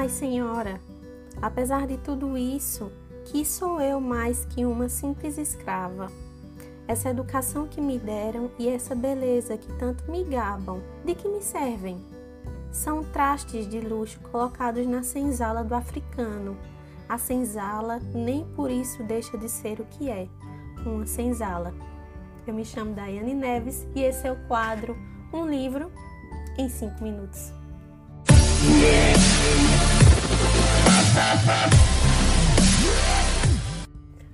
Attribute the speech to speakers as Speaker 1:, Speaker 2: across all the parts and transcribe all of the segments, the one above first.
Speaker 1: Mas, senhora, apesar de tudo isso, que sou eu mais que uma simples escrava? Essa educação que me deram e essa beleza que tanto me gabam, de que me servem? São trastes de luxo colocados na senzala do africano. A senzala nem por isso deixa de ser o que é, uma senzala. Eu me chamo Daiane Neves e esse é o quadro Um Livro em 5 Minutos.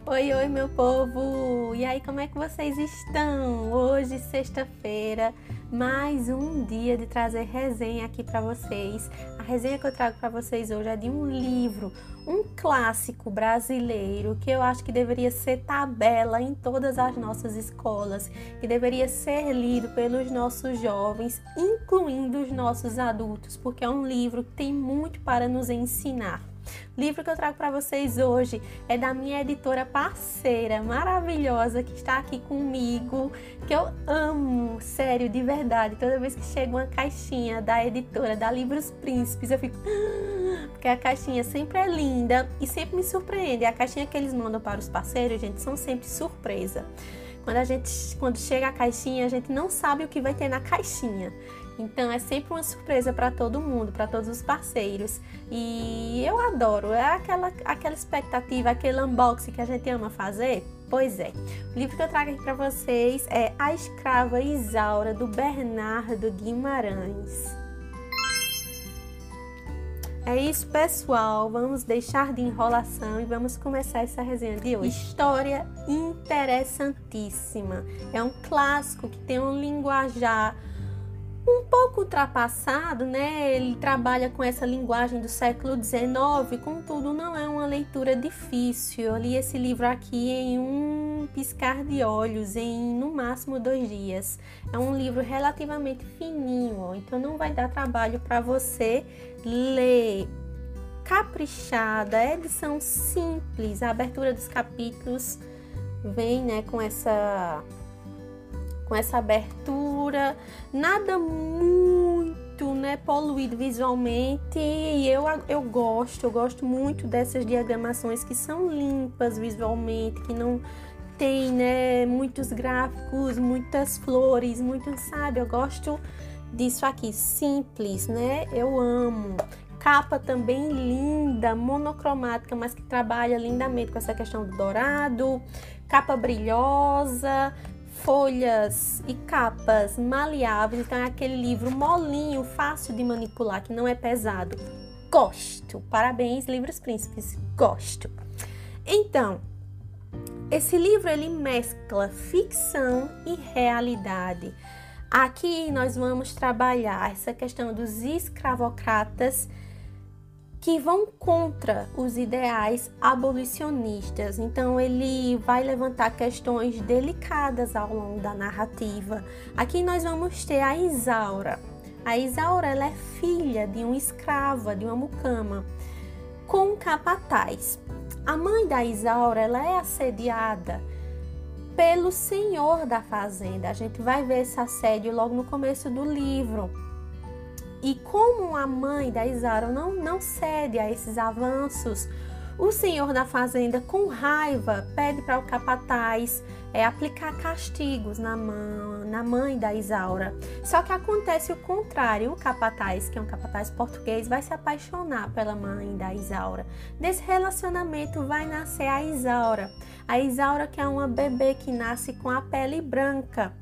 Speaker 1: Oi, oi, meu povo! E aí, como é que vocês estão? Hoje, sexta-feira, mais um dia de trazer resenha aqui para vocês. A resenha que eu trago para vocês hoje é de um livro, um clássico brasileiro que eu acho que deveria ser tabela em todas as nossas escolas, que deveria ser lido pelos nossos jovens, incluindo os nossos adultos, porque é um livro que tem muito para nos ensinar. Livro que eu trago para vocês hoje é da minha editora parceira maravilhosa que está aqui comigo, que eu amo, sério, de verdade. Toda vez que chega uma caixinha da editora da Livros Príncipes, eu fico porque a caixinha sempre é linda e sempre me surpreende. A caixinha que eles mandam para os parceiros, gente, são sempre surpresa. Quando a gente, quando chega a caixinha, a gente não sabe o que vai ter na caixinha. Então é sempre uma surpresa para todo mundo, para todos os parceiros. E eu adoro, é aquela, aquela expectativa, aquele unboxing que a gente ama fazer. Pois é, o livro que eu trago aqui para vocês é A Escrava Isaura, do Bernardo Guimarães. É isso, pessoal. Vamos deixar de enrolação e vamos começar essa resenha de hoje. História interessantíssima. É um clássico que tem um linguajar um pouco ultrapassado, né? Ele trabalha com essa linguagem do século XIX, contudo, não é uma leitura difícil. Eu li esse livro aqui em um piscar de olhos, em no máximo dois dias. É um livro relativamente fininho, então não vai dar trabalho para você ler. Caprichada, edição simples, a abertura dos capítulos vem, né, com essa com essa abertura, nada muito né, poluído visualmente. E eu, eu gosto, eu gosto muito dessas diagramações que são limpas visualmente, que não tem né, muitos gráficos, muitas flores, muito, sabe, eu gosto disso aqui, simples, né, eu amo. Capa também linda, monocromática, mas que trabalha lindamente com essa questão do dourado, capa brilhosa, folhas e capas maleáveis, então é aquele livro molinho, fácil de manipular, que não é pesado. Gosto. Parabéns, Livros Príncipes. Gosto. Então, esse livro ele mescla ficção e realidade. Aqui nós vamos trabalhar essa questão dos escravocratas que vão contra os ideais abolicionistas. Então ele vai levantar questões delicadas ao longo da narrativa. Aqui nós vamos ter a Isaura. A Isaura é filha de uma escrava, de uma mucama, com um capataz. A mãe da Isaura é assediada pelo senhor da fazenda. A gente vai ver esse assédio logo no começo do livro. E como a mãe da Isaura não, não cede a esses avanços, o senhor da fazenda, com raiva, pede para o capataz é, aplicar castigos na, mão, na mãe da Isaura. Só que acontece o contrário: o capataz, que é um capataz português, vai se apaixonar pela mãe da Isaura. Desse relacionamento vai nascer a Isaura. A Isaura, que é uma bebê que nasce com a pele branca.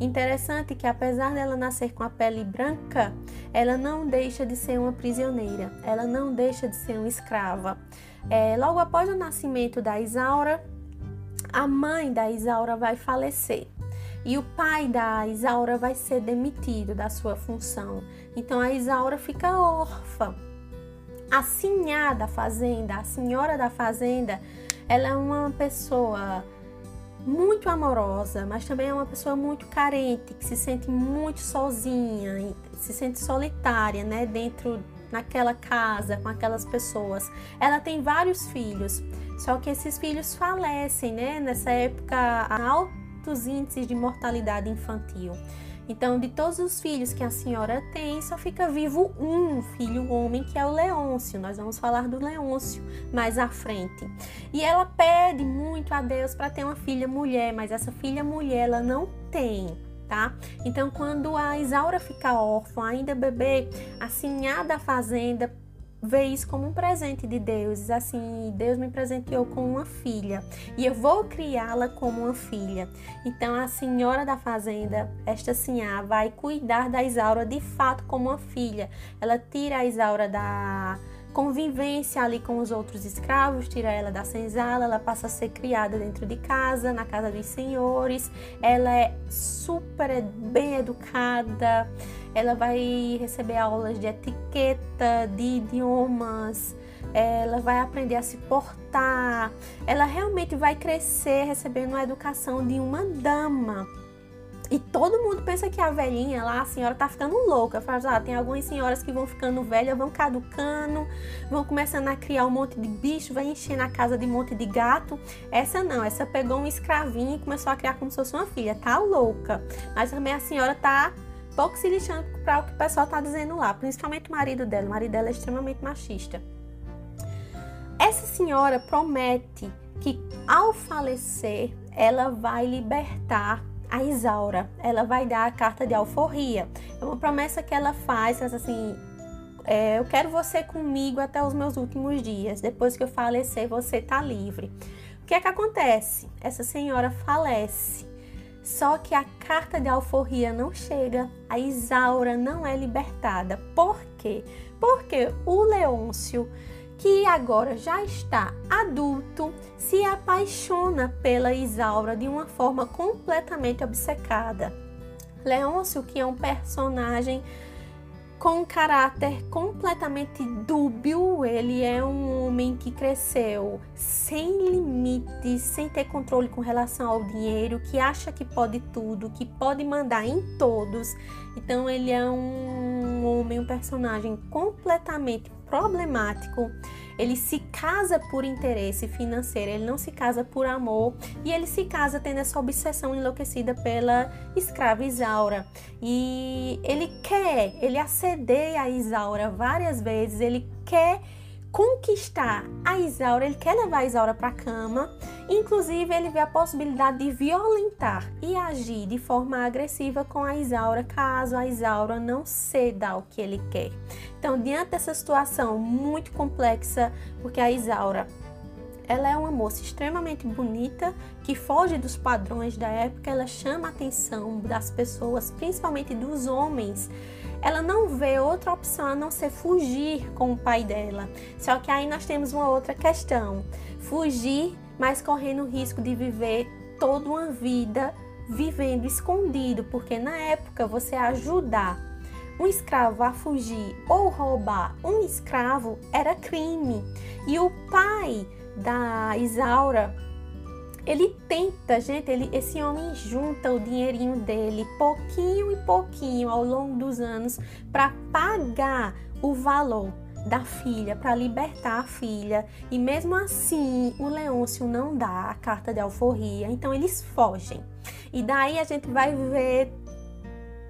Speaker 1: Interessante que, apesar dela nascer com a pele branca, ela não deixa de ser uma prisioneira, ela não deixa de ser uma escrava. É, logo após o nascimento da Isaura, a mãe da Isaura vai falecer e o pai da Isaura vai ser demitido da sua função. Então a Isaura fica órfã. A sinhá da fazenda, a senhora da fazenda, ela é uma pessoa muito amorosa, mas também é uma pessoa muito carente, que se sente muito sozinha, se sente solitária, né, dentro naquela casa, com aquelas pessoas. Ela tem vários filhos, só que esses filhos falecem, né? Nessa época, há altos índices de mortalidade infantil. Então, de todos os filhos que a senhora tem, só fica vivo um filho homem, que é o Leôncio. Nós vamos falar do Leôncio mais à frente. E ela pede muito a Deus para ter uma filha mulher, mas essa filha mulher ela não tem. Tá? Então, quando a Isaura fica órfã, ainda bebê, a sinhá da fazenda vê isso como um presente de Deus, assim, Deus me presenteou com uma filha e eu vou criá-la como uma filha. Então a senhora da fazenda, esta sinhá, vai cuidar da Isaura de fato como uma filha. Ela tira a Isaura da convivência ali com os outros escravos, tira ela da senzala, ela passa a ser criada dentro de casa, na casa dos senhores. Ela é super bem educada ela vai receber aulas de etiqueta, de idiomas, ela vai aprender a se portar, ela realmente vai crescer recebendo a educação de uma dama. E todo mundo pensa que a velhinha lá, a senhora tá ficando louca. Fala, ah, tem algumas senhoras que vão ficando velhas, vão caducando, vão começando a criar um monte de bicho, vai encher na casa de um monte de gato. Essa não, essa pegou um escravinho e começou a criar como se fosse uma filha. Tá louca. Mas também a senhora tá pouco se lixando para o que o pessoal está dizendo lá, principalmente o marido dela. O marido dela é extremamente machista. Essa senhora promete que ao falecer ela vai libertar a Isaura, ela vai dar a carta de alforria. É uma promessa que ela faz, assim, é, eu quero você comigo até os meus últimos dias. Depois que eu falecer, você tá livre. O que é que acontece? Essa senhora falece só que a carta de alforria não chega, a Isaura não é libertada. Por quê? Porque o Leôncio, que agora já está adulto, se apaixona pela Isaura de uma forma completamente obcecada. Leôncio, que é um personagem com caráter completamente dúbio. Ele é um homem que cresceu sem limites, sem ter controle com relação ao dinheiro, que acha que pode tudo, que pode mandar em todos. Então ele é um homem, um personagem completamente problemático ele se casa por interesse financeiro, ele não se casa por amor e ele se casa tendo essa obsessão enlouquecida pela escrava Isaura. E ele quer, ele assedeia a Isaura várias vezes, ele quer conquistar a Isaura, ele quer levar a Isaura para a cama, inclusive ele vê a possibilidade de violentar e agir de forma agressiva com a Isaura caso a Isaura não ceda ao que ele quer. Então, diante dessa situação muito complexa, porque a Isaura ela é uma moça extremamente bonita, que foge dos padrões da época, ela chama a atenção das pessoas, principalmente dos homens ela não vê outra opção a não ser fugir com o pai dela. Só que aí nós temos uma outra questão: fugir, mas correndo o risco de viver toda uma vida vivendo escondido, porque na época você ajudar um escravo a fugir ou roubar um escravo era crime. E o pai da Isaura ele tenta, gente, ele, esse homem junta o dinheirinho dele, pouquinho e pouquinho, ao longo dos anos, para pagar o valor da filha, para libertar a filha. E mesmo assim, o Leôncio não dá a carta de alforria, então eles fogem. E daí a gente vai ver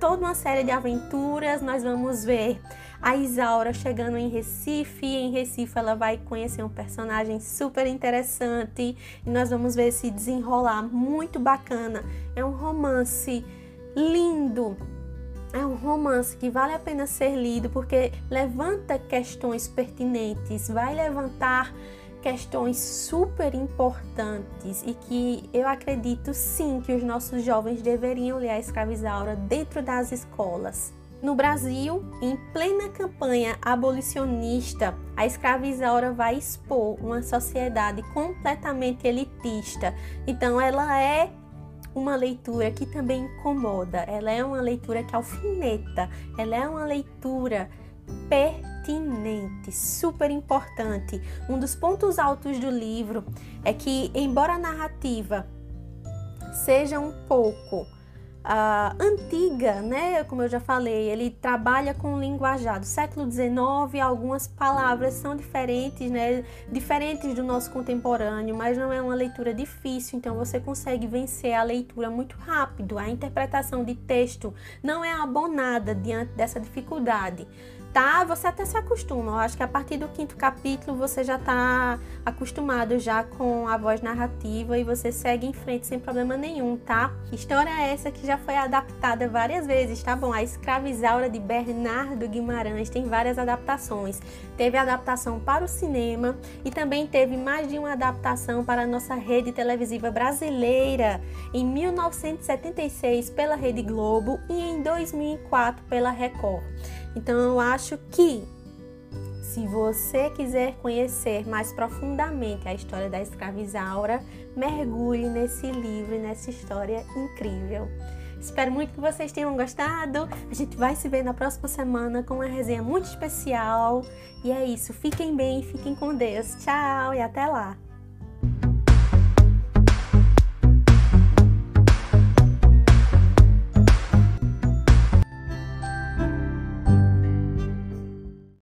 Speaker 1: toda uma série de aventuras, nós vamos ver a Isaura chegando em Recife. Em Recife ela vai conhecer um personagem super interessante e nós vamos ver se desenrolar muito bacana. É um romance lindo. É um romance que vale a pena ser lido porque levanta questões pertinentes, vai levantar questões super importantes e que eu acredito sim que os nossos jovens deveriam ler a escravizaura dentro das escolas. No Brasil, em plena campanha abolicionista, a escravizaura vai expor uma sociedade completamente elitista. Então, ela é uma leitura que também incomoda, ela é uma leitura que alfineta, ela é uma leitura pertinente, super importante. Um dos pontos altos do livro é que, embora a narrativa seja um pouco uh, antiga, né? Como eu já falei, ele trabalha com linguajar do século XIX, algumas palavras são diferentes, né? Diferentes do nosso contemporâneo, mas não é uma leitura difícil, então você consegue vencer a leitura muito rápido. A interpretação de texto não é abonada diante dessa dificuldade tá, você até se acostuma. Eu acho que a partir do quinto capítulo você já está acostumado já com a voz narrativa e você segue em frente sem problema nenhum, tá? História essa que já foi adaptada várias vezes, tá bom? A Escravizaura de Bernardo Guimarães tem várias adaptações. Teve adaptação para o cinema e também teve mais de uma adaptação para a nossa rede televisiva brasileira em 1976 pela Rede Globo e em 2004 pela Record. Então eu acho que se você quiser conhecer mais profundamente a história da escravizaura, mergulhe nesse livro e nessa história incrível. Espero muito que vocês tenham gostado. A gente vai se ver na próxima semana com uma resenha muito especial. E é isso. Fiquem bem, fiquem com Deus. Tchau e até lá.